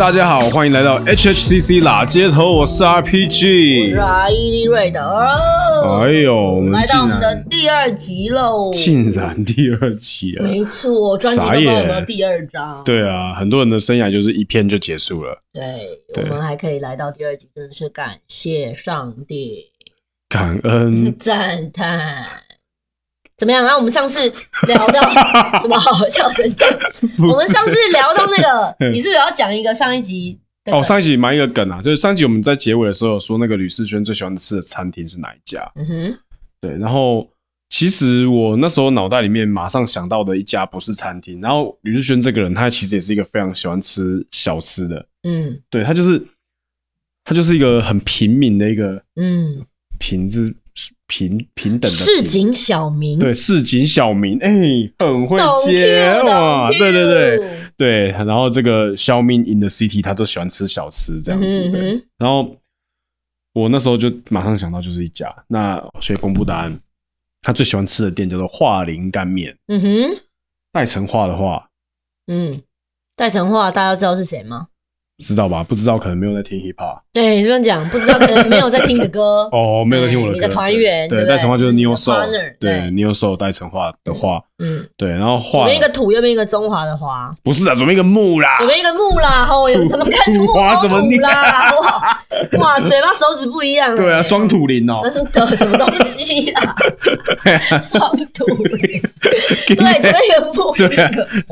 大家好，欢迎来到 HHCC 啦街头，我是 RPG。是伊利瑞德。哎呦，我们来到我们的第二集喽！竟然第二集了。没错，专辑有没有第二章。对啊，很多人的生涯就是一篇就结束了，对，对我们还可以来到第二集，真的是感谢上帝，感恩。赞叹。怎么样？然后我们上次聊到 什么好笑成这样？我们上次聊到那个，你是不是要讲一个上一集哦，上一集埋一个梗啊，就是上一集我们在结尾的时候有说那个吕世轩最喜欢吃的餐厅是哪一家？嗯哼，对，然后其实我那时候脑袋里面马上想到的一家不是餐厅，然后吕世轩这个人他其实也是一个非常喜欢吃小吃的，嗯。对他就是他就是一个很平民的一个嗯，平之平平等的市井小民，对市井小民，哎、很会接哇，对对对。对，然后这个小民 in the city 他都喜欢吃小吃这样子，嗯对，然后我那时候就马上想到就是一家，那所以公布答案，他最喜欢吃的店叫做华林干面，嗯哼，代成化的话嗯，戴成化大家知道是谁吗？知道吧？不知道可能没有在听 hip hop 对，这边讲不知道，可能没有在听你的歌。哦，没有在听我的歌，你的团员对，对不对带成化就是 Neo Soul，partner，对对 Neo Soul 带成化的话，嗯，对，然后左画边一个土，右边一个中华的华，不是啊，左边一个木啦，左边一个木啦，吼，有怎么看木华手土怎么念啦？哇哇，嘴巴手指不一样。对啊，哎双土林哦，真的什么东西啊？双土林，对，左边一个木，对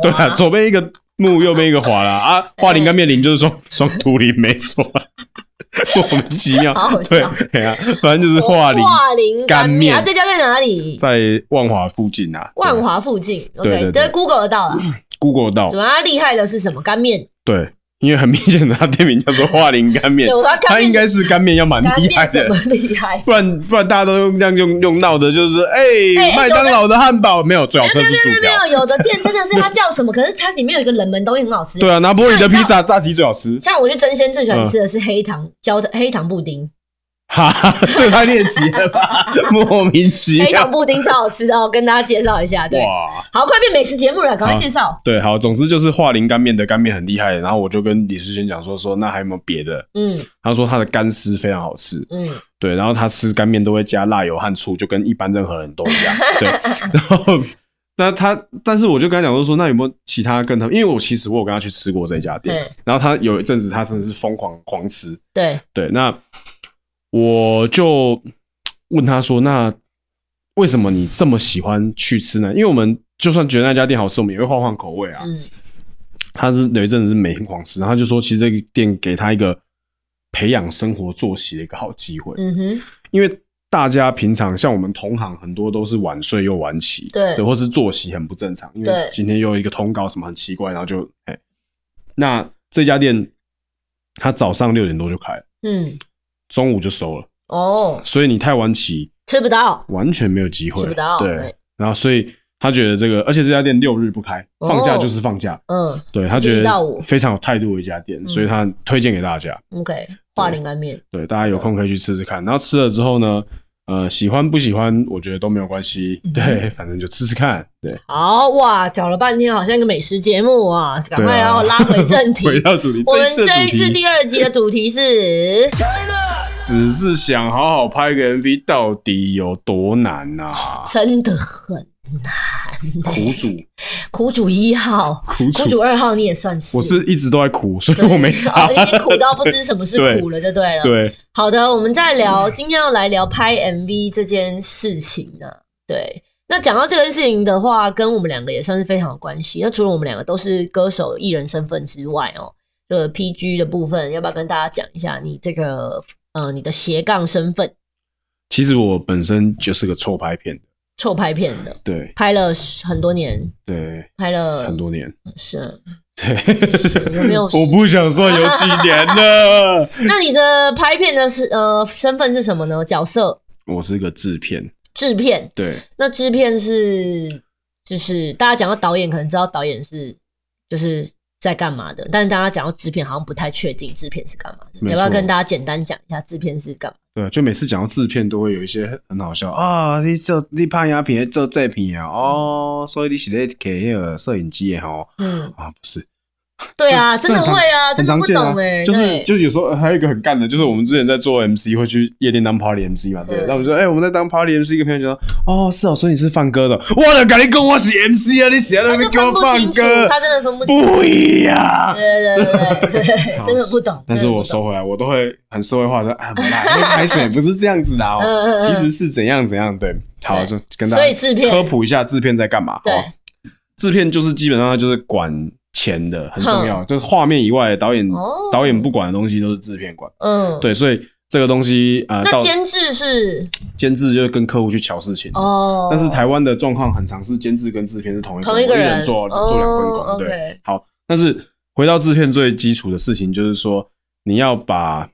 对啊，左边一个木，右边一个华啦啊，华林跟面林就是双 双图林，没错，莫名其妙，好好对笑，对啊，反正就是华林，华林干干面。啊，这家在哪里？在万华附近啊，对。万华附近，OK，对对对。这 Google 得到了。Google 到。怎，么它厉害的是什么？干面，对，因为很明显的，他店名叫做华林干面他应该是干面要蛮厉害的？不然不然大家都用这样用用闹的，就是哎哎，麦当劳的汉堡没有，最好吃的是薯条。没有，有的店 真的是它叫什么，可是它里面有一个冷门东西很好吃。对啊，拿破里的披萨炸鸡最好吃。像我去真鲜最喜欢吃的是黑糖焦的黑糖布丁，哈哈，这个太猎奇了吧，莫名其黑糖妙。布丁超好吃的哦，跟大家介绍一下。对，哇，好，快变美食节目了，赶快介绍。对，好，总之就是化林干面的干面很厉害，然后我就跟李世轩讲说说，那还有没有别的？嗯他说他的干丝非常好吃，嗯，对，然后他吃干面都会加辣油和醋，就跟一般任何人都一样，对，然后。那他，但是我就跟他讲说说，那有没有其他跟他？因为我其实我有跟他去吃过这家店对，然后他有一阵子他真的是疯狂狂吃，对，对，那我就问他说：“那为什么你这么喜欢去吃呢？因为我们就算觉得那家店好吃，我们也会换换口味啊。嗯。他是有一阵子是每天狂吃，然后他就说，其实这个店给他一个培养生活作息的一个好机会，嗯哼，因为大家平常像我们同行很多都是晚睡又晚起，对。或是作息很不正常，因为对。今天又一个通告什么很奇怪，然后就哎，那这家店他早上六点多就开了，嗯，中午就收了。哦，所以你太晚起，吃不到，完全没有机会。吃不到对对，然后所以他觉得这个，而且这家店六日不开，哦放假就是放假。嗯对他觉得非常有态度的一家店，所以他推荐给大家。，OK，华林干面，对，大家有空可以去吃吃看。然后吃了之后呢，呃，喜欢不喜欢，我觉得都没有关系。嗯对，反正就吃吃看。对，好哇，讲了半天，好像一个美食节目啊，赶快要拉回正题。回到主题，我们这一次第二集的主题是只是想好好拍个 MV，到底有多难啊？真的很难，苦主，苦主一号，苦苦主，二号你也算是，我是一直都在苦，所以我没差哦。已经苦到不知什么是 苦了，就对了。，对，好的，我们再聊，今天要来聊拍 MV 这件事情呢。对，那讲到这件事情的话，跟我们两个也算是非常有关系。那除了我们两个都是歌手艺人身份之外哦，这个 PG 的部分，要不要跟大家讲一下你这个呃你的斜杠身份？其实我本身就是个臭拍片的，臭拍片的，对拍了很多年，对，拍了很多年，是。对，有没有 我不想说有几年了。那你的拍片的是呃身份是什么呢？角色我是一个制片，制片。对，那制片是就是大家讲到导演，可能知道导演是就是在干嘛的，但是大家讲到制片，好像不太确定制片是干嘛的。要不要跟大家简单讲一下制片是干嘛？对，就每次讲到制片，都会有一些很好笑啊！你做你拍影片做制片啊，哦，所以你是咧开那个摄影机的吼嗯，啊？不是，对啊，真的会啊，真的不懂哎，就是就是有时候还有一个很干的，就是我们之前在做 MC 会去夜店当 Party MC 嘛，对。嗯那我们说，哎、我们在当 Party MC，一个朋友就说，哦，是哦，所以你是放歌的，我的，赶紧跟我是 MC 啊，你写在那边给我放歌，他真的分不清楚。不一样。对对对对对对，好真的不懂。但是我收回来，我都会很社会化的，啊，没啦，那个海水不是这样子的哦，其实是怎样怎样，对。好，就跟大家科普一下制片在干嘛。对哦制片就是基本上就是管钱的，很重要，就是画面以外导演哦导演不管的东西都是制片管。嗯，。对，所以这个东西呃，到那监制是监制就是跟客户去瞧事情。哦，但是台湾的状况很常是监制跟制片是同一个同一个人人做哦做两份工，对。好，但是回到制片最基础的事情就是说，你要把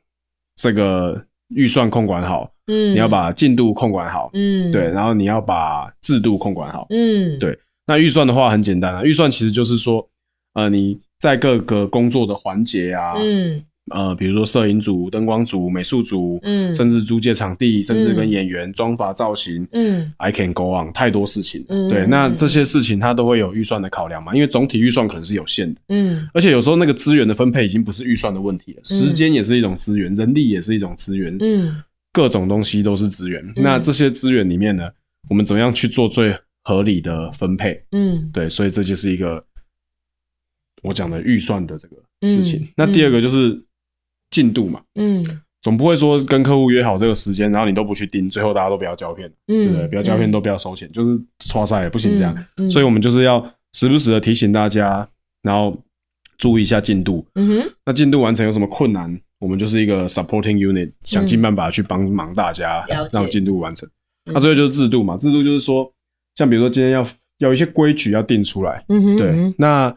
这个预算控管好，嗯，你要把进度控管好，嗯对，然后你要把制度控管好。嗯对那预算的话很简单啊，预算其实就是说，呃，你在各个工作的环节啊，嗯呃，比如说摄影组、灯光组、美术组，嗯甚至租借场地，甚至跟嗯演员、妆发、造型嗯，I can go on，太多事情。嗯对，那嗯这些事情它都会有预算的考量嘛，因为总体预算可能是有限的，嗯而且有时候那个资源的分配已经不是预算的问题了，时间也是一种资源，人力也是一种资源，嗯各种东西都是资源。那这些资源里面呢，我们怎么样去做最合理的分配？嗯对，所以这就是一个我讲的预算的这个事情。嗯那第二个就是进度嘛，嗯总不会说跟客户约好这个时间，然后你都不去盯，最后大家都不要胶片，对不对？嗯，不要胶片都不要收钱，就是刷赛不行这样。嗯，所以我们就是要时不时的提醒大家，然后注意一下进度。嗯哼那进度完成有什么困难，我们就是一个 supporting unit，想尽办法去帮忙大家让进度完成。嗯那最后就是制度嘛，制度就是说，像比如说今天要要一些规矩要定出来，嗯哼，对，嗯那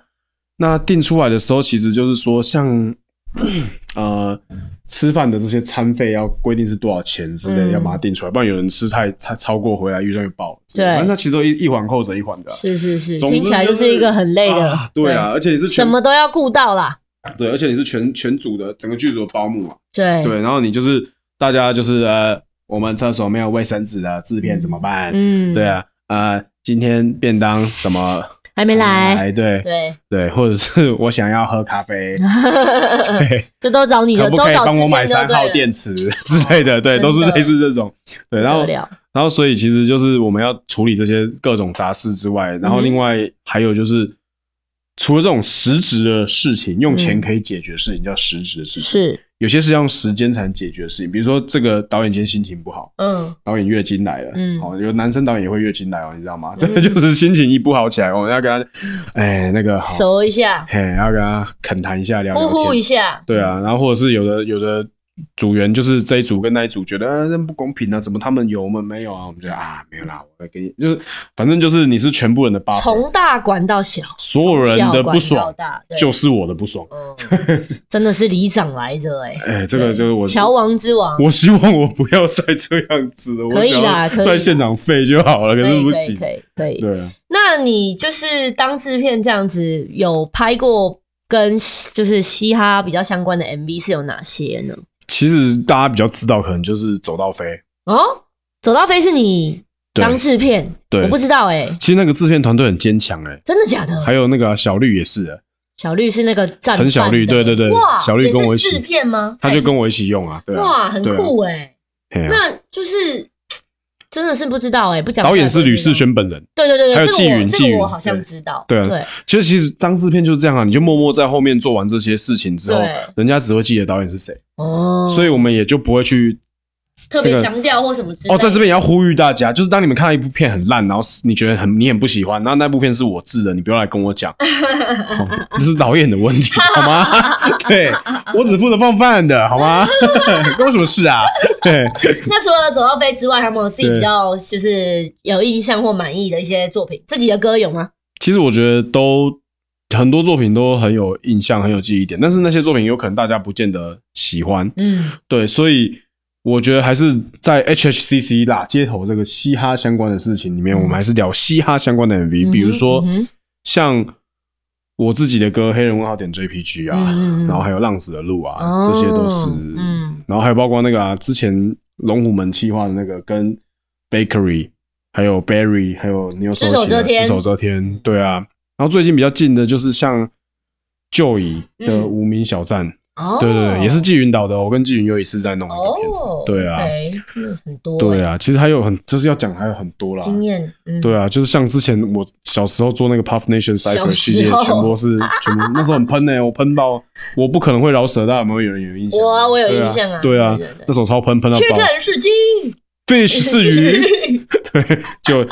那定出来的时候，其实就是说，像 呃吃饭的这些餐费要规定是多少钱之类要把它定出来，不然有人吃太太超过回来预算就爆了。对反正它其实都一一环扣着一环的啊。是是是，听起来就是一个很累的。啊，对啊，，而且你是什全么都要顾到啦，对，而且你是全全组的整个剧组的保姆嘛，对。对，然后你就是大家就是呃，我们厕所没有卫生纸的制片怎么办？嗯，对，啊，呃，今天便当怎么还没来，对对，对，或者是我想要喝咖啡，对，这都找你的，可不可以帮我买三号电池之类的？对，都是类似这种。对，然后然后所以其实就是我们要处理这些各种杂事之外，然后另外还有就是。除了这种实质的事情，用钱嗯可以解决的事情叫实质的事情。是，有些是要用时间才能解决的事情，比如说这个导演今天心情不好，嗯。导演月经来了，嗯。好、有男生导演也会月经来哦，你知道吗？嗯。对，就是心情一不好起来，我们要跟他，哎，那个好，熟一下，嘿，要跟他恳谈一下，聊聊呼呼一，下，对啊，然后或者是有的有的组员就是这一组跟那一组觉得啊这不公平啊，怎么他们有我们没有啊？我们觉得啊没有啦，我来给你，就是反正就是你是全部人的 buff，从大管到小，所有人的不爽就是我的不爽，嗯，真的是里长来着哎，哎，这个就是我乔王之王，我希望我不要再这样子了，可以啦在现场废就好了，可是不行。可以可以。对啊，那你就是当制片这样子，有拍过跟就是嘻哈比较相关的 MV 是有哪些呢？其实大家比较知道，可能就是走到飞。哦，走到飞是你对当制片，对。我不知道哎、其实那个制片团队很坚强哎，真的假的？还有那个啊小绿也是欸，小绿是那个战陈小绿对对对。哇，小绿跟我一起。制片吗？他就跟我一起用啊，对啊，哇，很酷哎、那就是真的是不知道哎、不讲导演是吕世轩，本人。对对对对，还有这个我这纪云纪云个我好像知道，对啊。对。其实其实当制片就是这样啊，你就默默在后面做完这些事情之后，人家只会记得导演是谁，哦，所以我们也就不会去特别这个强调或什么之类哦，在这边也要呼吁大家，就是当你们看到一部片很烂，然后你觉得很你很不喜欢，然后那部片是我制的，你不要来跟我讲，哦这是导演的问题，好吗？对我只负责放饭的，好吗？关我什么事啊？对，那除了走到飞之外，还有没有自己比较就是有印象或满意的一些作品？自己的歌有吗？其实我觉得都很多作品都很有印象，很有记忆点，但是那些作品有可能大家不见得喜欢，嗯对，所以我觉得还是在 HHCC 啦街头这个嘻哈相关的事情里面，我们还是聊嘻哈相关的 MV，、比如说嗯像我自己的歌《黑人问号点 JPG》啊，然后还有《浪子的路》啊，哦这些都是，嗯。然后还有包括那个啊，之前龙虎门企划的那个跟 Bakery，还有 Berry，还有牛手只手遮天只手遮天，对啊。然后最近比较近的就是像 Joey 的嗯无名小站，哦，对对对，也是纪云导的哦，我跟纪云有一次在弄一个片子。哦，，对啊。很多，对，啊，其实还有很就是要讲还有很多啦，经验，嗯，对啊，就是像之前我小时候做那个 Puff Nation Cipher 系列，全部都是全部 那时候很喷呢、我喷到我不可能会饶舌，大家有没有人有印象？我啊我有印象啊对啊那时候超喷喷到缺爆根是金，，Fish 是鱼，对，就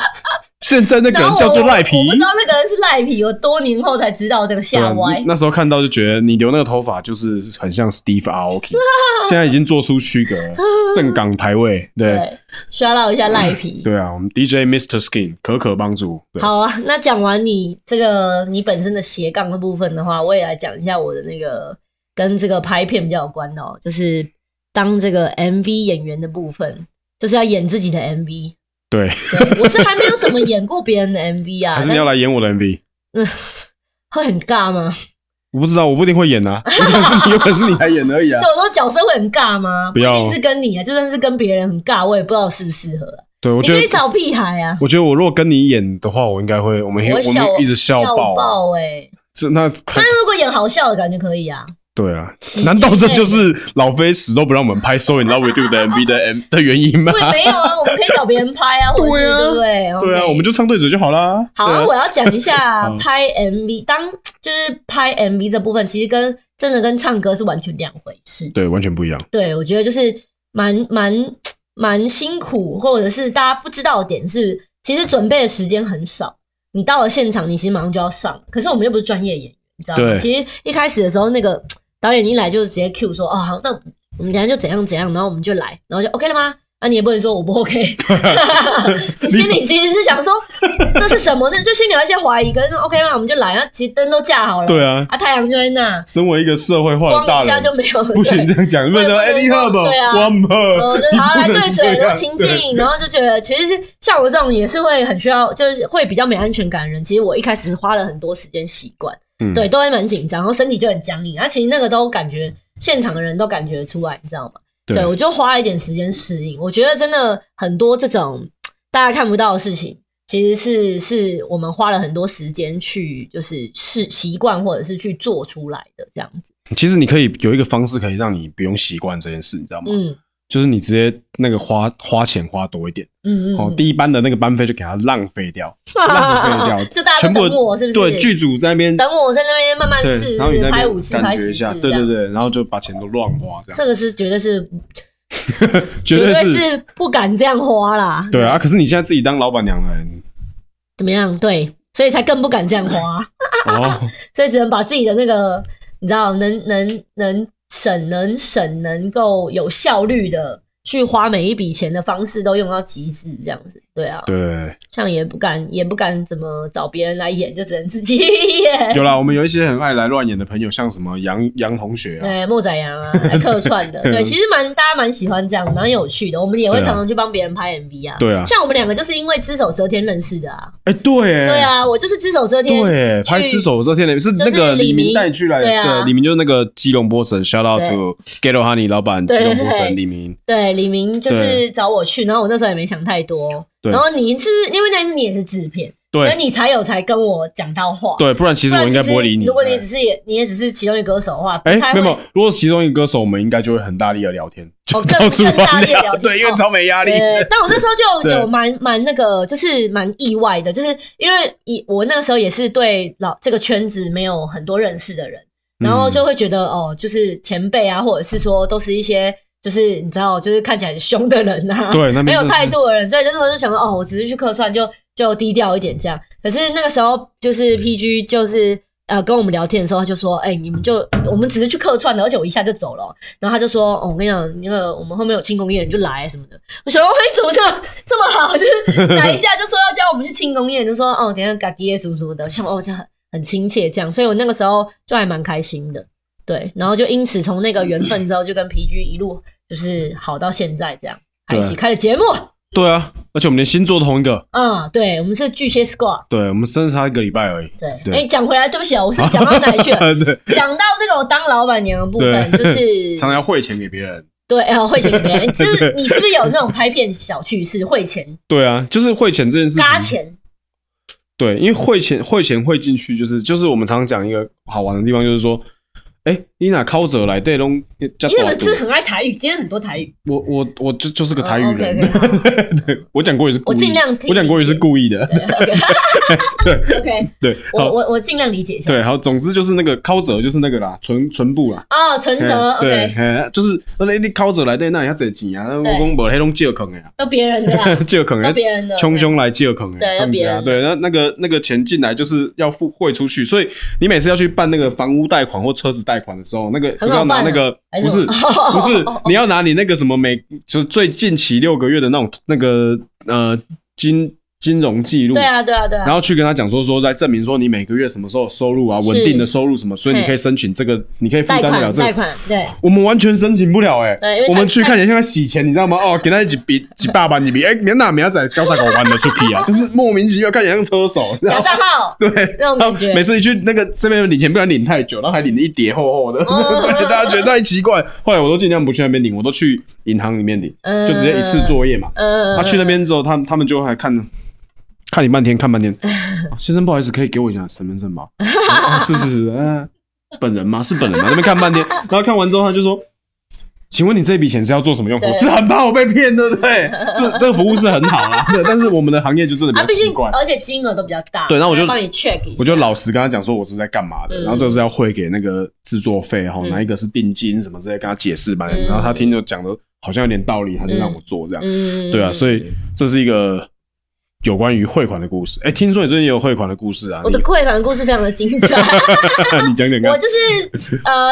现在那个人叫做赖皮我，我不知道那个人是赖皮，我多年后才知道这个下歪。那时候看到就觉得你留那个头发就是很像 Steve Aoki，现在已经做出区隔了，正港台位，对 对，刷到一下赖皮。对啊，我们 DJ Mr Skin 可可帮助，对好啊，那讲完你这个你本身的斜杠的部分的话，我也来讲一下我的那个跟这个拍片比较有关的哦，就是当这个 MV 演员的部分，就是要演自己的 MV。对，我是还没有什么演过别人的 MV 啊，还是你要来演我的 MV？嗯 会很尬吗？我不知道，我不一定会演啊，有本事你，来演而已啊对，。我说角色会很尬吗？不要一定是跟你啊，就算是跟别人很尬，我也不知道适不适合啊。对，我觉得你可以，找屁孩啊，我觉得我如果跟你演的话，我应该会，我们我我们一直笑爆啊，爆哎、这那但是如果演好笑的感觉可以啊。对啊难道这就是老飞死都不让我们拍《So in Love with You》的 MV 的 M 的原因吗？对，没有啊，我们可以找别人拍啊，或者是对啊对不对？对啊，我们就唱对嘴就好啦。好啊我要讲一下 拍 MV，当就是拍 MV 这部分，其实跟真的跟唱歌是完全两回事。对，完全不一样。对，我觉得就是蛮蛮蛮辛苦，或者是大家不知道的点是，其实准备的时间很少。你到了现场，你其实马上就要上，可是我们又不是专业演员，你知道吗？其实一开始的时候，那个导演一来就直接 Q 说：“哦，好，那我们等一下就怎样怎样，然后我们就来，然后就 OK 了吗？”啊，你也不能说我不 OK，你心里其实是想说那是什么呢？就心里有一些怀疑，可是 OK 吗？我们就来，啊其实灯都架好了，对啊啊，太阳就在那，身为一个社会化的大光一下，就没有了，不行这样讲，不能说不能哎你说好不？对啊我们呃，就是好来对嘴，然后情境，然后就觉得其实是像我这种也是会很需要，就是会比较没安全感的人。其实我一开始花了很多时间习惯，嗯对，都会蛮紧张，然后身体就很僵硬。然后其实那个都感觉现场的人都感觉出来，你知道吗？对我就花了一点时间适应。我觉得真的很多这种大家看不到的事情，其实是是我们花了很多时间去就是是习惯或者是去做出来的这样子。其实你可以有一个方式可以让你不用习惯这件事，你知道吗？嗯就是你直接那个花花钱花多一点嗯嗯，哦，嗯第一班的那个班费就给它浪费掉，浪费掉，就 大家等我，是不是？对，剧组在那边等我在那边慢慢，试然后你在拍五次，拍十次感觉一下，，对对。对，然后就把钱都乱花，这样这个是绝对是 绝对是是不敢这样花啦。对啊。可是你现在自己当老板娘了，怎么样？对，所以才更不敢这样花，哦，所以只能把自己的那个你知道能能能省能省能够有效率的去花每一笔钱的方式都用到极致，这样子。对啊，对，像也不敢也不敢怎么找别人来演，就只能自己 演。有啦，我们有一些很爱来乱演的朋友，像什么杨杨同学啊，对，莫仔阳啊，来客串的，对，其实蛮大家蛮喜欢这样，蛮有趣的。我们也会常常去帮别人拍 MV 啊。对啊像我们两个就是因为只手遮天认识的啊。哎，对，对，啊，我就是只手遮天。对，拍去只手遮天的是那个李明明带你去来的，对啊对，李明就是那个基隆波神，shout out to Ghetto Honey 老板，基隆波对神李明，对，李明就是找我去，然后我那时候也没想太多。对然后你是因为那次你也是制片，所以对你才有才跟我讲到话。对，不然其实我应该不会理你。如果你只是也你也只是其中一个歌手的话，不哎，太会没有，没有如果其中一个歌手，我们应该就会很大力的聊天，就哦更 到处更大乱力地聊天对，因为哦超没压力。对，但我那时候就对有蛮蛮那个，就是蛮意外的，就是因为以我那个时候也是对老这个圈子没有很多认识的人，然后就会觉得、哦，就是前辈啊，或者是说都是一些就是你知道，就是看起来很凶的人啊，对那没有态度的人，所以那时候就想说哦，我只是去客串就就低调一点这样。可是那个时候就是 PG 就是。呃，跟我们聊天的时候，他就说：“哎、你们就我们只是去客串的，而且我一下就走了哦。然后他就说：‘哦，我跟你讲，那个我们后面有庆功宴，你就来什么的。’我想说，哎，怎么这么这么好？就是来一下就说要叫我们去庆功宴，就说哦，等一下嘎爹什么什么的，像哦，这样很很亲切这样，所以我那个时候就还蛮开心的，对，然后就因此从那个缘分之后，就跟 PG 一路就是好到现在这样，还一起开了节目，对啊，而且我们连星座同一个，嗯，对，我们是巨蟹 squad，对我们生差一个礼拜而已。对，对哎，讲回来，对不起啊，我是不是讲到哪里去了？对，讲到这个我当老板娘的部分，就是 常常要汇钱给别人。对，哎，汇钱给别人，就是你是不是有那种拍片小趣事，汇钱、对啊，就是汇钱这件事情。嘎钱？对，因为汇钱汇钱汇进去，就是就是我们常常讲一个好玩的地方，就是说，哎，你哪靠者来对拢叫你怎么是很爱台语？今天很多台语，我我我就就是个台语哦人 对，我讲国语是故意，我尽量听我讲国语是故意的，对 OK，对，我我我尽量理解一下。对好，总之就是那个靠者就是那个啦，唇唇部啦。哦，存折嘿对就是那你你靠者来对，那你要这钱啊？我对讲无迄种借坑的啊，都别人的啦，借坑的，都别人的。穷凶来借坑的，对别人对，那那个那个钱进来就是要付汇出去，所以你每次要去办那个房屋贷款或车子贷款的时候，那个不是要拿那个不是不是 你要拿你那个什么每就是最近期六个月的那种那个呃金金融记录，对啊，对啊，对啊。然后去跟他讲说说，在证明说你每个月什么时候有收入啊，是稳定的收入什么，所以你可以申请这个，你可以负担得了这个。贷款，对，我们完全申请不了哎、我们去看起来像在洗钱，你知道吗？哦，给他几笔 几百万一笔，哎、明哪明仔高三狗玩的出去啊，就是莫名其妙看起来像车手，账号，对，那种然后感觉每次一去那个这边领钱，不然领太久，然后还领一叠厚厚的，哦对 大家觉得太奇怪。后来我都尽量不去那边领，我都去银行里面领，嗯就直接一次作业嘛。嗯，他去那边之后，他他们就还看看你半天，看半天。哦 先生，不好意思，可以给我一下身份证吗？啊，是是是，嗯，本人吗？是本人吗？那边看半天，然后看完之后，他就说：“请问你这笔钱是要做什么用途？”是很怕我被骗，对不对？这这个服务是很好啊，对，但是我们的行业就真的比较奇怪。而且金额都比较大，对然后我就帮你 check 一下，我就老实跟他讲说我是在干嘛的，嗯然后这个是要汇给那个制作费哈，嗯哪一个是定金什么之类，跟他解释吧。嗯然后他听就讲的好像有点道理，他就让我做这样。嗯，对啊，所以这是一个有关于汇款的故事。哎，听说你最近也有汇款的故事啊？我的汇款故事非常的精彩，你 你讲讲看。我就是呃，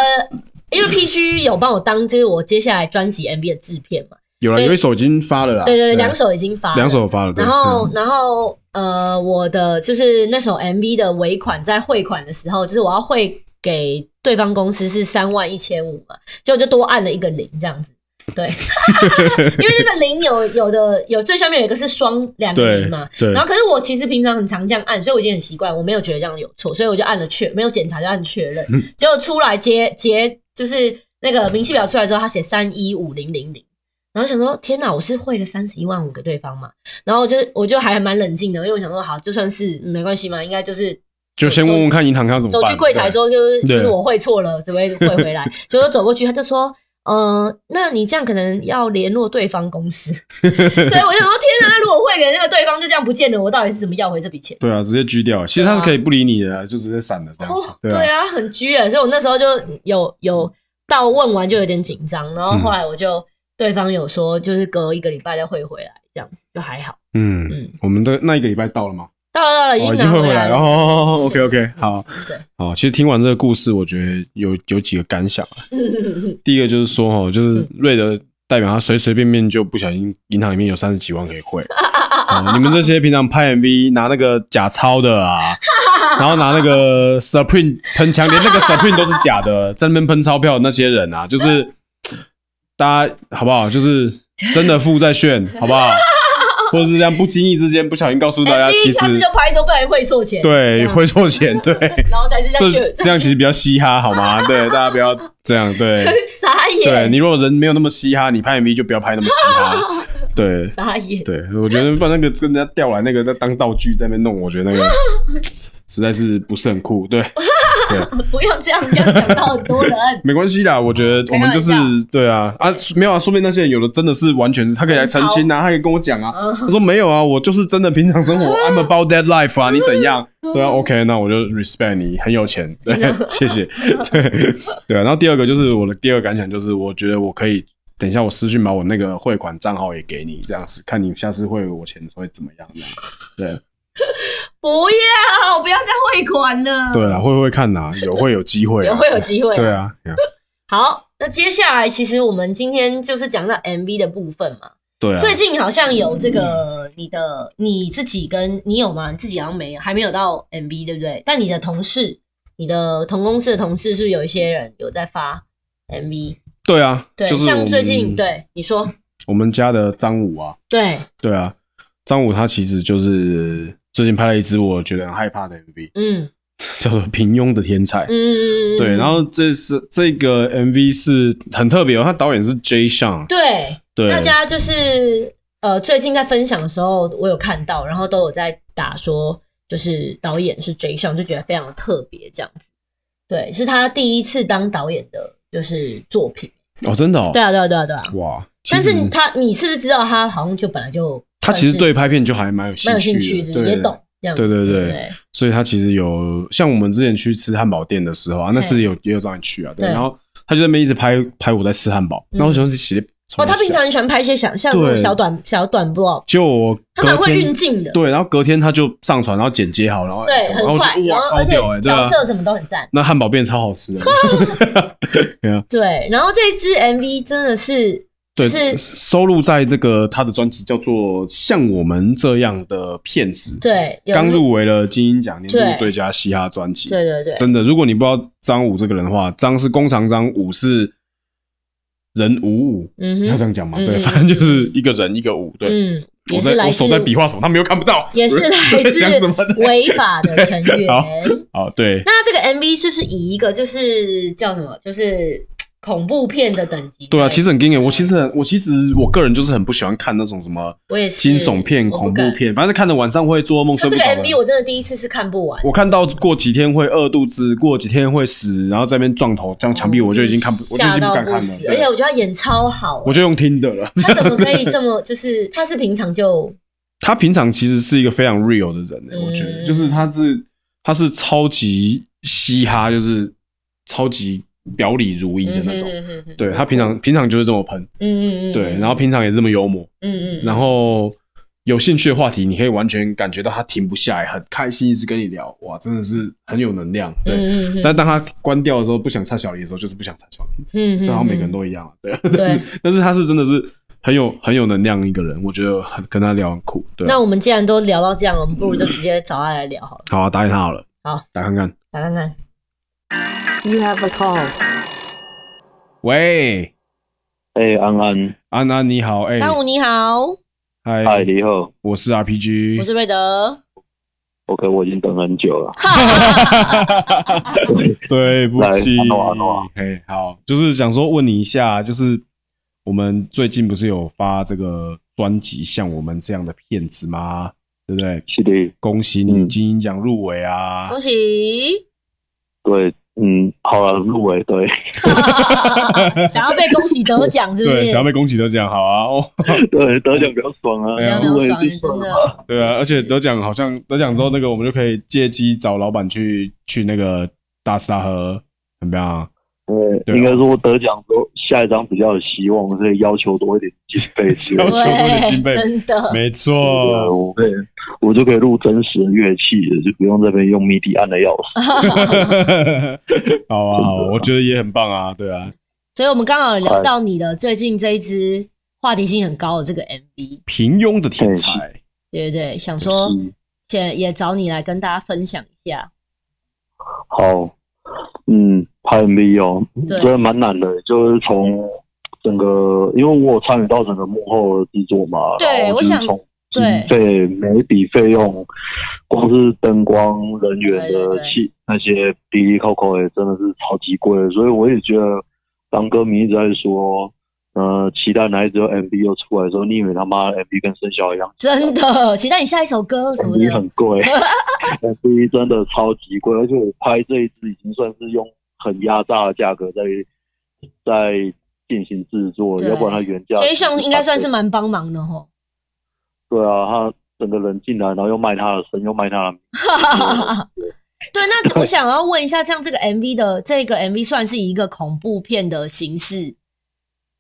因为 PG 有帮我当就是我接下来专辑 MV 的制片嘛，有了，有一首已经发了啦。对对对，两首已经发了，两首发了。然后，嗯然后呃，我的就是那首 MV 的尾款在汇款的时候，就是我要汇给对方公司是三万一千五嘛，结果就多按了一个零这样子。对，因为那个零有有的有最下面有一个是双两个对零嘛，对然后可是我其实平常很常这样按，所以我已经很习惯，我没有觉得这样有错，所以我就按了确没有检查就按确认，结果出来结结就是那个明细表出来之后，他写三一五零零零。然后想说，天哪，我是汇了三十一万五给对方嘛？然后就我就还蛮冷静的，因为我想说，好，就算是嗯没关系嘛，应该就是就先问问看银行要怎么办。走去柜台说，就是就是我汇错了，怎么会汇回来？就说走过去，他就说。嗯、那你这样可能要联络对方公司，所以我就说，天哪！那如果汇给那个对方就这样不见了，我到底是怎么要回这笔钱？对啊，直接拘掉。其实他是可以不理你的，就直接闪了这样子哦。，对啊，对啊，很拘啊，所以我那时候就有有到问完就有点紧张，然后后来我就、对方有说，就是隔一个礼拜再汇回来，这样子就还好。嗯嗯，我们的那一个礼拜到了吗？到了到了，已哦，经已经汇回来了。哦，OK OK，好。对，好，其实听完这个故事，我觉得有有几个感想啊。第一个就是说，哦，就是瑞德代表他随随便便就不小心银行里面有三十几万可以汇。哦，你们这些平常拍 MV 拿那个假钞的啊，然后拿那个 Supreme 喷枪，连那个 Supreme 都是假的，在那边喷钞票的那些人啊，就是大家好不好？就是真的富在炫，好不好？或者是这样不经意之间不小心告诉大家，其实一下子就拍说不然会错钱，对会错钱，对。然后才是这这样这样其实比较嘻哈，好吗？对，大家不要这样。对，傻眼对，你如果人没有那么嘻哈，你拍 MV 就不要拍那么嘻哈。对，傻眼，对，我觉得把那个跟人家调来那个在当道具在那边弄，我觉得那个实在是不是很酷。对，不要这样，这样讲到很多人。没关系啦，我觉得我们就是对啊。啊，没有啊，说不定那些人有的真的是完全是他可以来澄清啊，他可以跟我讲啊。嗯。他说没有啊，我就是真的平常生活，I'm about that life 啊，你怎样？对啊，OK，那我就 respect 你，很有钱，对，谢谢，对对啊。然后第二个就是我的第二个感想就是，我觉得我可以等一下我私信把我那个汇款账号也给你，这样子看你下次汇我钱会怎么样，这样对不要，不要再汇款了。对啦，会不会看呐？有会有机会啊，有会有机会。对。啊，好，那接下来其实我们今天就是讲到 MV 的部分嘛。对啊，最近好像有这个你的你自己跟你有吗？你自己好像没有，还没有到 MV 对不对？但你的同事，你的同公司的同事是不是有一些人有在发 MV？对啊，对，就是像最近对你说，我们家的张武啊，对，对啊，张武他其实就是最近拍了一支我觉得很害怕的 MV，嗯叫做《平庸的天才》。嗯嗯嗯，对，然后这是这个 MV 是很特别哦，他导演是 J. Sean，对，对，大家就是呃，最近在分享的时候，我有看到，然后都有在打说就是导演是 J 上，就觉得非常的特别这样子。对，是他第一次当导演的，就是作品。哦，真的哦，对啊，对啊，对啊，对啊。哇！但是他，你是不是知道他好像就本来就他其实对拍片就还蛮有蛮有兴趣，兴趣也懂？对对对对所以他其实有像我们之前去吃汉堡店的时候啊，那是有也有找你去啊，对，然后他就在那边一直拍拍我在吃汉堡，然后我想说写哦，他平常很喜欢拍一些想像那种小短小短 vlog，就我他蛮会运镜的，对，然后隔天他就上传，然后剪接好，然后对，很快，然后而且角色什么都很赞。那汉堡变超好吃的，对啊，对，然后这支 MV 真的是对，是收录在这个他的专辑叫做《像我们这样的骗子》，对，刚入围了金鹰奖年度最佳嘻哈专辑，对对对，真的，如果你不知道张武这个人的话，张是弓长张，武是人五五，嗯，要这样讲吗？嗯对，反正就是一个人一个五。对，嗯，我在我手在比划什么，他们又看不到，也是来我 在讲什么自。违法的成员。好好，对，那这个 MV 就是以一个就是叫什么，就是恐怖片的等级。对啊，其实很惊人。我其实很，我其实我个人就是很不喜欢看那种什么我也是惊悚片、我不恐怖片，反正看的晚上会做噩梦、这个着的。MV 我真的第一次是看不完。我看到过几天会饿肚子，过几天会死，然后在那边撞头，这样墙壁我就已经看不，我就已经不敢看了。死，而且我觉得他演超好，我就用听的了。他怎么可以这么 就是他是平常就他平常其实是一个非常 real 的人、欸，嗯我觉得，就是他是他是超级嘻哈，就是超级表里如一的那种。对他平常平常就是这么喷，嗯嗯嗯对，然后平常也是这么幽默，嗯嗯，然后有兴趣的话题，你可以完全感觉到他停不下来，很开心，一直跟你聊，哇，真的是很有能量。对，嗯嗯但当他关掉的时候，不想插小李的时候，就是不想插小李，嗯正好每个人都一样啊，对。对。但是他是真的是很有很有能量一个人，我觉得很跟他聊很酷。对啊，那我们既然都聊到这样，我们不如就直接找他来聊好了，好啊，打给他好了，好，打看看。打看看。You have a call. 喂，哎、安安，安安你好，哎、三五你好，嗨，嗨，你好我是 RPG，我是瑞德。，OK，我已经等很久了。对不起来安诺安诺，嘿，好，就是想说问你一下，就是我们最近不是有发这个专辑，像我们这样的骗子吗？对不对？是的，恭喜你嗯金鹰奖入围啊！恭喜！对，嗯，好了，入围，对，想要被恭喜得奖是不是？对，想要被恭喜得奖，好啊！哦，对，得奖比较爽啊，对啊入真的。了。对啊，而且得奖好像得奖之后，那个我们就可以借机找老板去去那个大吃大喝，怎么样？对应该说得奖之后，下一张比较有希望，所以要求多一点经费。要求多一点对，经费真的。没对错，我可以，我就可以录真实的乐器了，就不用这边用 MIDI 按的钥匙。好啊，好啊，我觉得也很棒啊，对啊，所以我们刚好聊到你的最近这一支话题性很高的这个 MV，平庸的天才，对对对，想说嗯，也也找你来跟大家分享一下。好，嗯，拍 MV 哦，真的蛮难的，就是从整个，因为我有参与到整个幕后的制作嘛，对我想就是从对每一笔费用，光是灯光、人员的气那些滴滴扣扣也真的是超级贵，所以我也觉得，当歌迷一直在说，呃，期待哪一支 MV 又出来的时候，你以为他妈的 MV 跟生肖一样？真的，期待你下一首歌什么 MV。很贵，MV 真的超级贵，而且我拍这一支已经算是用很压榨的价格在在进行制作，要不然它原价 J 上应该算是蛮帮忙的吼。对啊，他整个人进来，然后又卖他的身，又卖他的名，对，那我想要问一下，像这个 MV 的这个 MV 算是一个恐怖片的形式，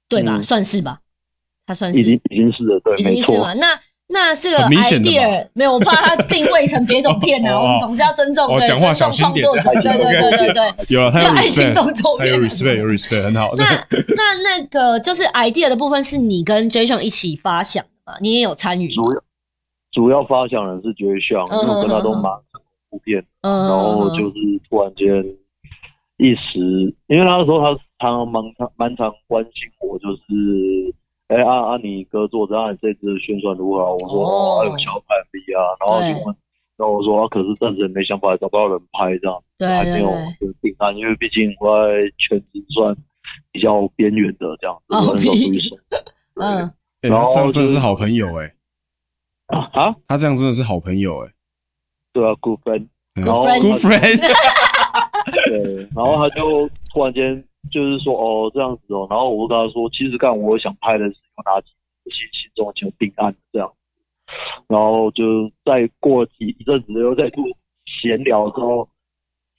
对吧？嗯。算是吧，它算是。已经已经是了，对，已经是，嘛？那那这个 idea 没有，我怕他定位成别种片啊，哦 我们总是要尊重对哦讲话尊重创作者，对对对对对。有了，他有爱情动作片有 respect，有 respect，很好。那那那个就是 idea 的部分是你跟 Jason 一起发想的嘛？你也有参与？主要主要发想人是绝像，因为我跟他都嗯蛮普遍，嗯，然后就是突然间一时，因为他那时候他常常蛮常蛮常关心我，就是。哎、啊啊！你哥做这样，你这支宣传如何？啊？我说哦。哦，还有想要拍 MV 啊，然后就问，然后我说、啊、可是暂时没想法，找不到人拍这样，对还没有就是定案，因为毕竟我在全职算比较边缘的这样子，哦很少出去说。嗯，欸然后他这样真的是是好朋友哎，啊啊，他这样真的是好朋友哎，对啊，good friend，嗯。然后 friend Good friend，对，然后他就突然间就是说哦这样子哦，然后我就跟他说，其实干我想拍的是有哪几部戏心中已经有定案这样，然后就再过几一阵子又再突闲聊之后，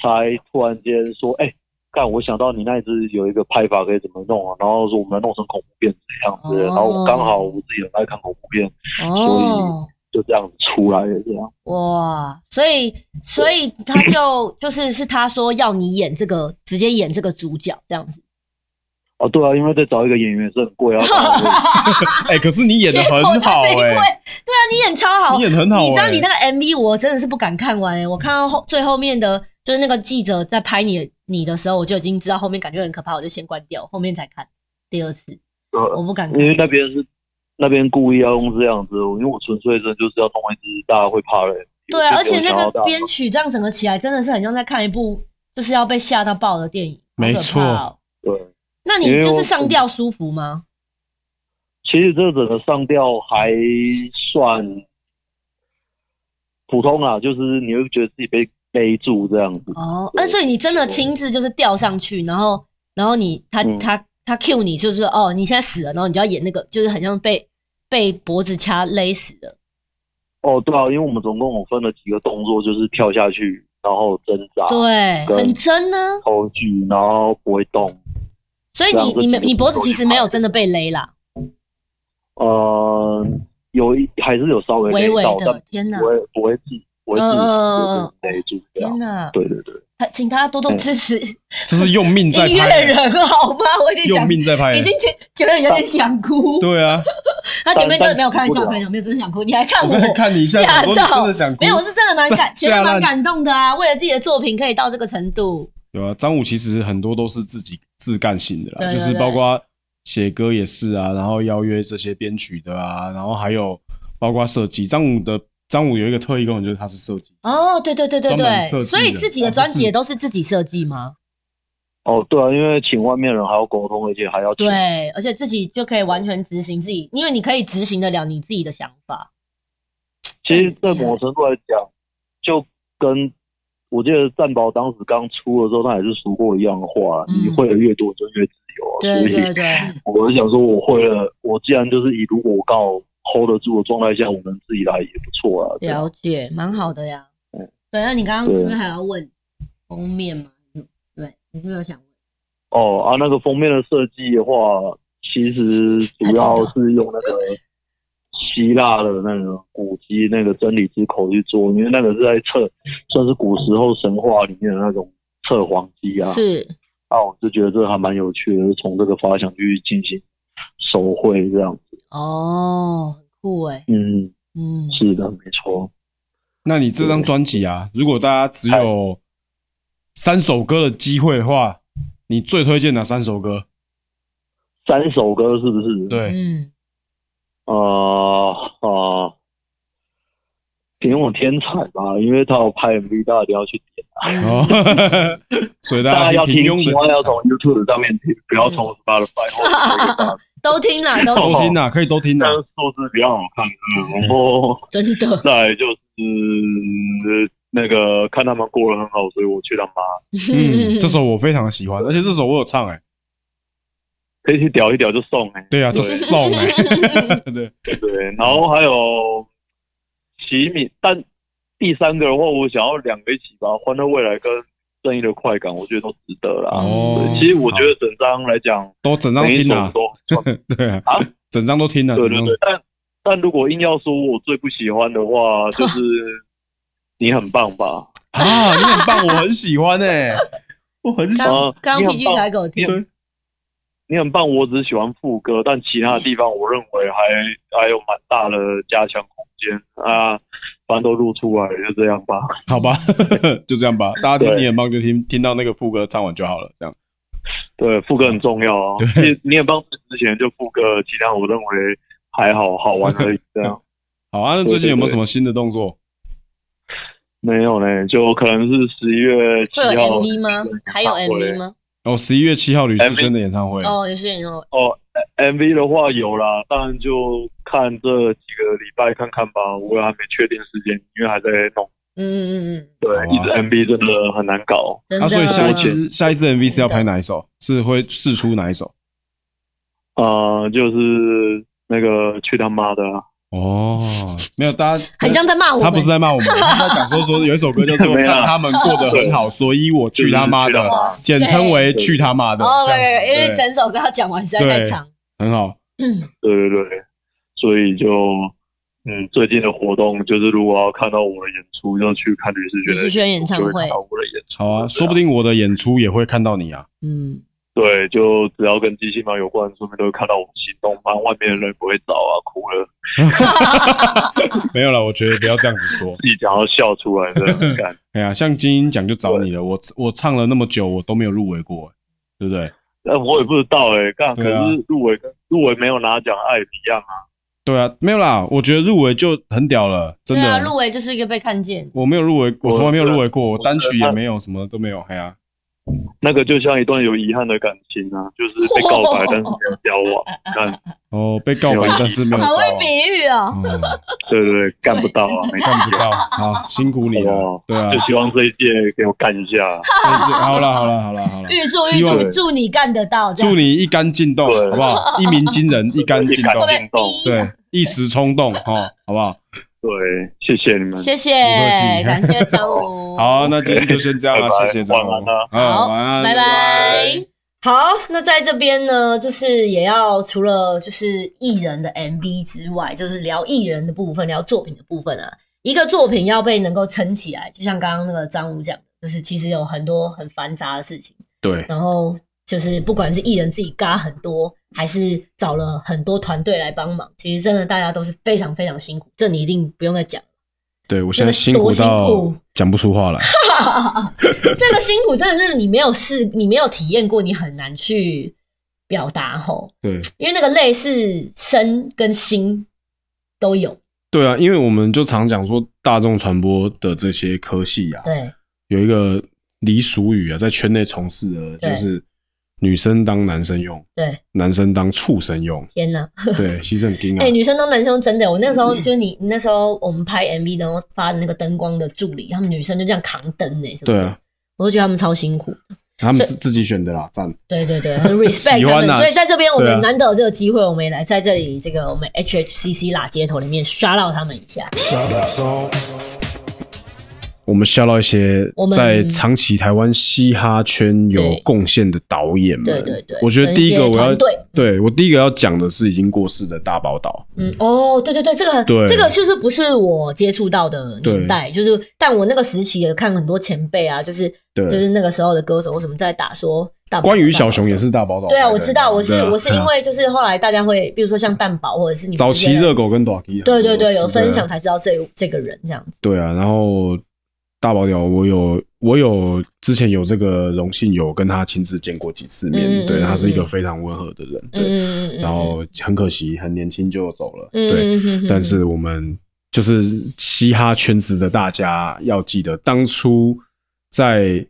才突然间说，哎、看我想到你那一支有一个拍法可以怎么弄啊，然后说我们弄成恐怖片这样子，哦然后我刚好我自己很爱看恐怖片，哦，就这样子出来的这样。哇，所以所以他就就是是他说要你演这个，直接演这个主角这样子，哦，对啊，因为再找一个演员是很贵啊。哎，可是你演的很好哎，对啊，你演超好，你演很好哎你知道你那个 MV，我真的是不敢看完哎、我看到后最后面的，就是那个记者在拍你你的时候，我就已经知道后面感觉很可怕，我就先关掉，后面才看第二次，呃我不敢看。因。为那边是那边故意要用这样子，因为我纯粹真的就是要弄一支大家会怕的人。对啊，而且那个编曲这样整个起来，真的是很像在看一部就是要被吓到爆的电影，没错哦。对，那你就是上吊舒服吗？其实这整个上吊还算普通啦，就是你会觉得自己被勒住这样子。哦，那所以你真的亲自就是吊上去，然后然后你他嗯他他 Q 你，就是说哦你现在死了，然后你就要演那个，就是很像被被脖子掐勒死的。哦，对啊，因为我们总共我分了几个动作，就是跳下去，然后挣扎、对，很真呢、抽剧，然后不会动。所以你你没你脖子其实没有真的被勒啦，呃，有一还是有稍微微微的。天哪不，会不会自不会自嗯嗯嗯己勒住天。哪！对对对。他请大家多多支持这是用命在 音乐，人好吗？我已经用想，命在拍已。经觉觉得有点想哭。对啊，他前面真的没有开玩笑，但但开玩笑，没有真的想哭。你还看我看你一下，吓想说你真到的想哭没有，我是真的蛮感，觉得蛮感动的啊！为了自己的作品可以到这个程度，有啊，张武其实很多都是自己自干型的啦，对对就是包括写歌也是啊，然后邀约这些编曲的啊，然后还有包括设计。张武的张武有一个特异功能，就是他是设计师。哦，对对对对对所以自己的专辑也都是自己设计吗？哦，对啊，因为请外面人还要沟通，而且还要请对，而且自己就可以完全执行自己，因为你可以执行得了你自己的想法。其实，在某程度来讲，就跟我记得战宝当时刚出的时候，他也是说过一样的话：嗯你会的越多，就越自由啊。对对对，我是想说，我会了，我既然就是以如果我刚好 hold 得住的状态下，我能自己来也不错啊。了解，蛮好的呀嗯。对，那你刚刚是不是对还要问封面对，你是不是有想问？哦啊，那个封面的设计的话，其实主要是用那个希腊的那个古籍那个真理之口去做，因为那个是在测，算是古时候神话里面的那种测谎机啊。是啊，我就觉得这还蛮有趣的，就从这个发想去进行手绘这样子。哦，很酷哎，嗯，嗯，是的，没错。那你这张专辑啊，如果大家只有三首歌的机会的话，你最推荐哪三首歌？三首歌是不是？。对，嗯，呃呃，凭我天才吧，因为他有拍 MV，大家一定要去点。啊哦，所以大家要听，平庸千万要从的 YouTube 上面听，不要从 Spotify 或 都听啦，都都听啦，可以都听啊这样。数字比较好看。的，然后 真的，再就是那个看他们过得很好，所以我去他妈嗯，这首我非常喜欢，而且这首我有唱哎、可以去屌一屌就送哎、对啊，就对送哎、对，对，然后还有齐敏，但第三个的话，我想要两个一起吧，欢乐未来跟正义的快感，我觉得都值得啦。哦，其实我觉得整张来讲，都整张听啊，都算。对啊。啊，整张都听啊，整张对。对对，但但如果硬要说我最不喜欢的话，就是你很棒吧？啊，你很棒，我很喜欢哎、我很喜欢。刚啊刚你 PG 才给我听，对，你很棒，我只喜欢副歌，但其他的地方我认为还还有蛮大的加强空间啊。反正都录出来，就这样吧。好吧，就这样吧，大家听你很棒就听听到那个副歌唱完就好了，这样。对，副歌很重要啊。对你你很棒之前就副歌，其他我认为还好，好玩而已。这样 好啊，那最近有没有什么新的动作？没有嘞，就可能是十一月七会有号 MV 吗？还有 MV 吗？哦，十一月七号吕思萱的演唱会。哦，也是哦，哦，MV 的话有啦，当然就看这几个礼拜看看吧。我也还没确定时间，因为还在弄。嗯嗯嗯对，一支 MV 真的很难搞。那，啊，所以下一次支下一支 MV 是要拍哪一首？是会试出哪一首？呃，就是那个去他妈的啊，哦，没有，大家 很像在骂我们，他不是在骂我们，他在讲说说有一首歌叫做 《没有让他们过得很好》，所以我去他妈的简称为去他妈的，哦，对，因为整首歌要讲完实在太长。很好。嗯，对对对，所以就嗯，最近的活动就是如果要看到我的演出，要去看吕世轩的吕世轩演唱会我的演出。好啊，说不定我的演出也会看到你啊。嗯，对，就只要跟机器猫有关，说不定都会看到我们行动班，外面的人不会找啊，哭了，没有了，我觉得不要这样子说。自己讲要笑出来，真的。哎呀，像金鹰奖就找你了，我我唱了那么久，我都没有入围过，对不对？但我也不知道哎、干，可对啊是入围跟入围没有拿奖爱一样啊。对啊，没有啦，我觉得入围就很屌了，真对啊，的。入围就是一个被看见。我没有入围，我从来没有入围过，我我单曲也没有，什么都没有。哎呀，那个就像一段有遗憾的感情啊，就是被告白但是没有交往，看，哦，被告白但是没有交往，好会比喻哦，嗯，对对对，干不到啊，没干不到，好辛苦你了哦。对啊，就希望这一届给我干一下。好了好了好了好了，预祝希望预祝祝你干得到，祝你一杆进洞，对。好不好？一鸣惊人，一杆进洞。一杆，进洞，对，一时冲动，哈，好不好？对，谢谢你们，谢谢感谢张武，好，那今天就先这样了，谢谢张武。晚安啊，啊，好，晚安，拜拜。好，那在这边呢，就是也要除了就是艺人的 MV 之外，就是聊艺人的部分，聊作品的部分啊。一个作品要被能够撑起来，就像刚刚那个张武讲的，就是其实有很多很繁杂的事情，对，然后就是不管是艺人自己嘎很多，还是找了很多团队来帮忙，其实真的大家都是非常非常辛苦，这你一定不用再讲。对我现在辛苦辛到苦讲不出话来，这个辛苦真的是你没有试，你没有体验过，你很难去表达吼。对。因为那个累是身跟心都有，对啊，因为我们就常讲说，大众传播的这些科系啊，对有一个俚俗语啊，在圈内从事的，就是女生当男生用，对，男生当畜生用。天哪！对，其实很惊哎、啊。女生当男生真的，我那时候就是你你那时候我们拍 MV 然后发的那个灯光的助理，他们女生就这样扛灯呢、什么的对啊，我都觉得他们超辛苦。他们自自己选的啦，赞。对对对，很 respect 他们，啊所以在这边我们难得有这个机会，我们也来在这里这个我们 HHCC 拉街头里面刷到他们一下。我们笑到一些在长期台湾嘻哈圈有对贡献的导演们。对对对我觉得第一个我要对我第一个要讲的是已经过世的大宝岛。嗯，哦，对对对，这个对这个就是不是我接触到的年代，就是但我那个时期也看很多前辈啊，就是对就是那个时候的歌手为什么在打说关于小熊也。是大宝岛。对啊，我知道，我是我是因为就是后来大家会，比如说像蛋宝或者是你早期热狗跟短 K。对对对，有分享才知道这这个人这样子。对啊，然后大宝鸟，我有我有之前有这个荣幸有跟他亲自见过几次面，对他是一个嗯。非常温和的人，对，然后很可惜很年轻就走了，嗯对，但是我们就是嘻哈圈子的大家要记得，当初在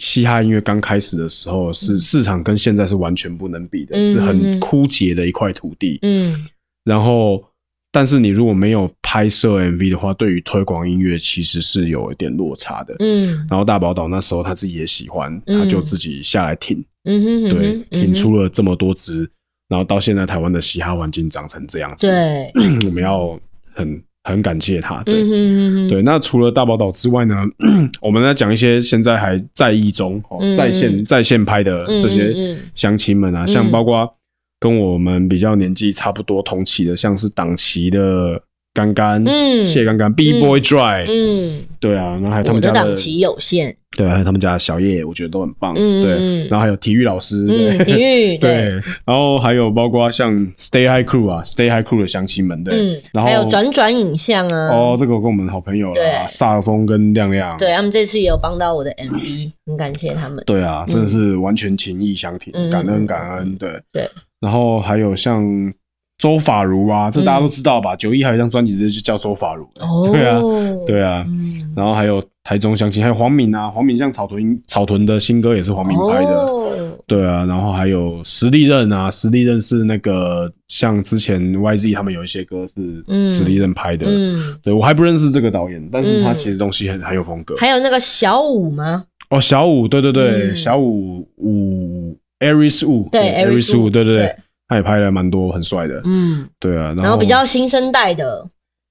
嘻哈音乐刚开始的时候，是市场跟现在是完全不能比的，嗯是很枯竭的一块土地，嗯。然后，但是你如果没有拍摄 MV 的话，对于推广音乐其实是有一点落差的。嗯。然后大宝岛那时候他自己也喜欢，嗯。他就自己下来挺，嗯哼对，嗯哼。挺出了这么多支，然后到现在台湾的嘻哈环境长成这样子，对，我们要很很感谢他。对、对，那除了大宝岛之外呢，我们来讲一些现在还在役中、在线在线拍的这些乡亲们啊，像包括跟我们比较年纪差不多同期的，像是党旗的干干，嗯。谢干干，B Boy Dry，、嗯，对啊，然后还有他我们家的的档期有限，对，还有他们家的小叶，我觉得都很棒。嗯。对。嗯，然后还有体育老师，嗯，对。体育 对，然后还有包括像 Stay High Crew 啊，Stay High Crew 的乡亲们，对，嗯，然后还有转转影像啊，哦，这个跟我们好朋友对。啦，萨尔峰跟亮亮，对他们这次也有帮到我的 MV，很感谢他们。对啊，真的是完全情义相挺，嗯感恩感恩，对。对。然后还有像周法如啊，这大家都知道吧？九一还有一张专辑直接就叫周法如，哦，对啊，对啊，嗯，然后还有台中相亲，还有黄敏啊，黄敏像草屯草屯的新歌也是黄敏拍的，哦对啊，然后还有实力刃啊，实力刃是那个像之前 YZ 他们有一些歌是嗯。实力刃拍的，嗯，对我还不认识这个导演，但是他嗯。其实东西很很有风格。还有那个小五吗？哦，小五，对对对，嗯。小五五 Aris 五，对 Aris 五，对对对对，他也拍了蛮多很帅的，嗯，对啊，然后比较新生代的，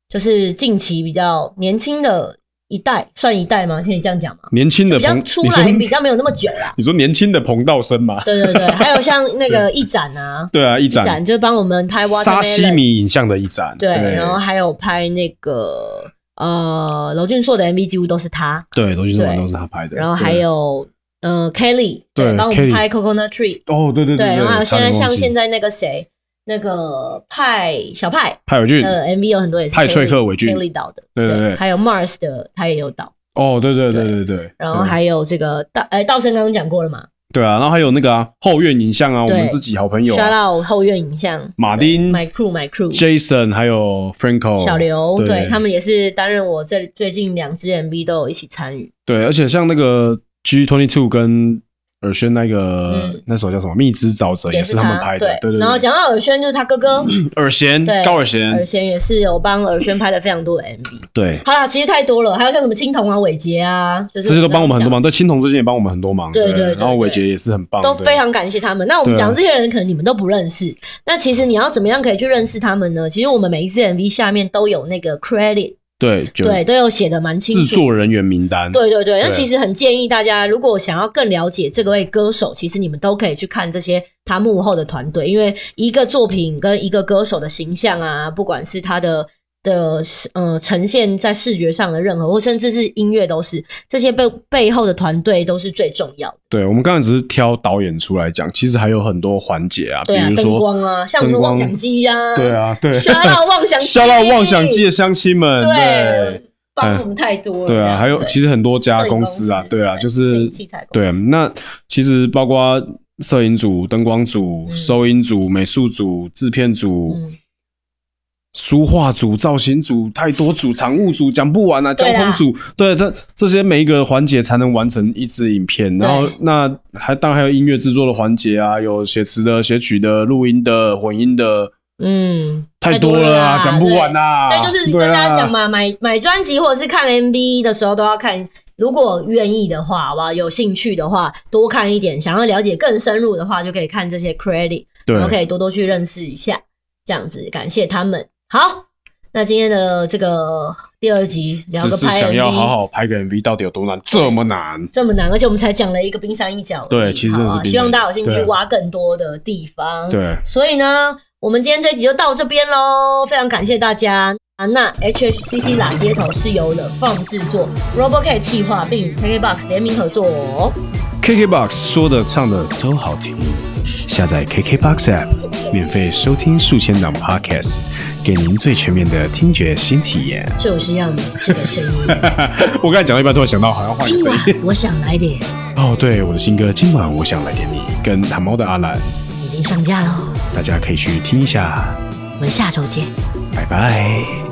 就是近期比较年轻的一代，算一代吗？可以这样讲吗？年轻的比较，出来比较没有那么久啦。你说年轻的彭道生嘛？对对对，还有像那个一展啊，对啊，一一展展就是帮我们拍沙西米影像的一展，对，然后还有拍那个呃娄俊硕的 MV 几乎都是他，对，罗俊对。硕都是他拍的，然后还有呃 Kelly 对帮我们拍 Coconut Tree，哦，对对对，然后还有现在像现在在那个谁，那个派小派派伟俊，呃 MV 有很多也是派翠克伟俊。Kelly 导的，对对对还有 Mars 的他也有导，哦，对对对对对，然后还有这个道哎道生刚刚讲过了嘛？对啊，然后还有那个啊后院影像啊，我对们自己好朋友，Shout 啊 out 后院影像，马丁 My Crew My Crew。Jason 还有 Franco 小刘，对。对他们也是担任我这最近两支 MV 都有一起参与。对，而且像那个 G Twenty Two 跟尔轩那个、嗯。那首叫什么《蜜汁沼泽》，也是他们拍的，对。对然后讲到尔轩，就是他哥哥。尔贤高尔贤尔，贤也是有帮尔轩拍了非常多的 MV。对，好啦，其实太多了，还有像什么青铜啊、伟杰啊，就是这些都帮我们很多忙，忙。对，青铜最近也帮我们很多忙，对对对对然后伟杰也是很棒，都非常感谢他们。那我们讲这些人，可能你们都不认识。那其实你要怎么样可以去认识他们呢？其实我们每一支 MV 下面都有那个 credit，对，对，都有写的蛮清楚。制作人员名单，对对对，那其实很建议大家，如果想要更了解这个位歌手，其实你们都可以去看这些他幕后的团队，因为一个作品跟一个歌手的形象啊，不管是他的的呃呈现在视觉上的任何，或甚至是音乐，都是这些背背后的团队都是最重要的。对，我们刚才只是挑导演出来讲，其实还有很多环节啊，比对啊，灯如说，光啊，像什么灯光妄想机啊，对，啊，对，消到妄想 机，消到妄想机的乡亲们，对对。，帮我们太多了。对啊，还有其实很多家公司啊，对啊，就是器材公对，司那其实包括摄影组、灯光组、嗯收音组、美术组、制片组、嗯，书画组、造型组，太多组、常务组讲不完啊，交通组，对，这这些每一个环节才能完成一支影片。然后那还当然还有音乐制作的环节啊，有写词的、写曲的、录音的、混音的，嗯，太多了啊，啦讲不完对啊。所以就是跟大家讲，嘛，买买专辑或者是看 MV 的时候都要看，如果愿意的话，好不好？有兴趣的话，多看一点；想要了解更深入的话，就可以看这些 credit，然后可，以多多去认识一下，这样子感谢他们。好，那今天的这个第二集聊只是个拍想要好好拍个 MV，到底有多难？这么难？这么难，而且我们才讲了一个冰山一角而已，对其实真的是好啊冰山希望大家有兴趣对挖更多的地方。对。所以呢，我们今天这一集就到这边喽，非常感谢大家。啊，那 HHCC 拉街头是由了放制作 RoboCat 企划，并与 KKBox 联名合作哦。KKBOX 说的唱的都好听，下载 KKBOX App，免费收听数千档 Podcast，给您最全面的听觉新体验。就是要你这个声音。我刚才讲到一半，突然想到好像换一今晚个声音。我想来点，哦，对，我的新歌《今晚我想来点你》跟弹猫的阿兰，已经上架喽，大家可以去听一下。我们下周见。拜拜。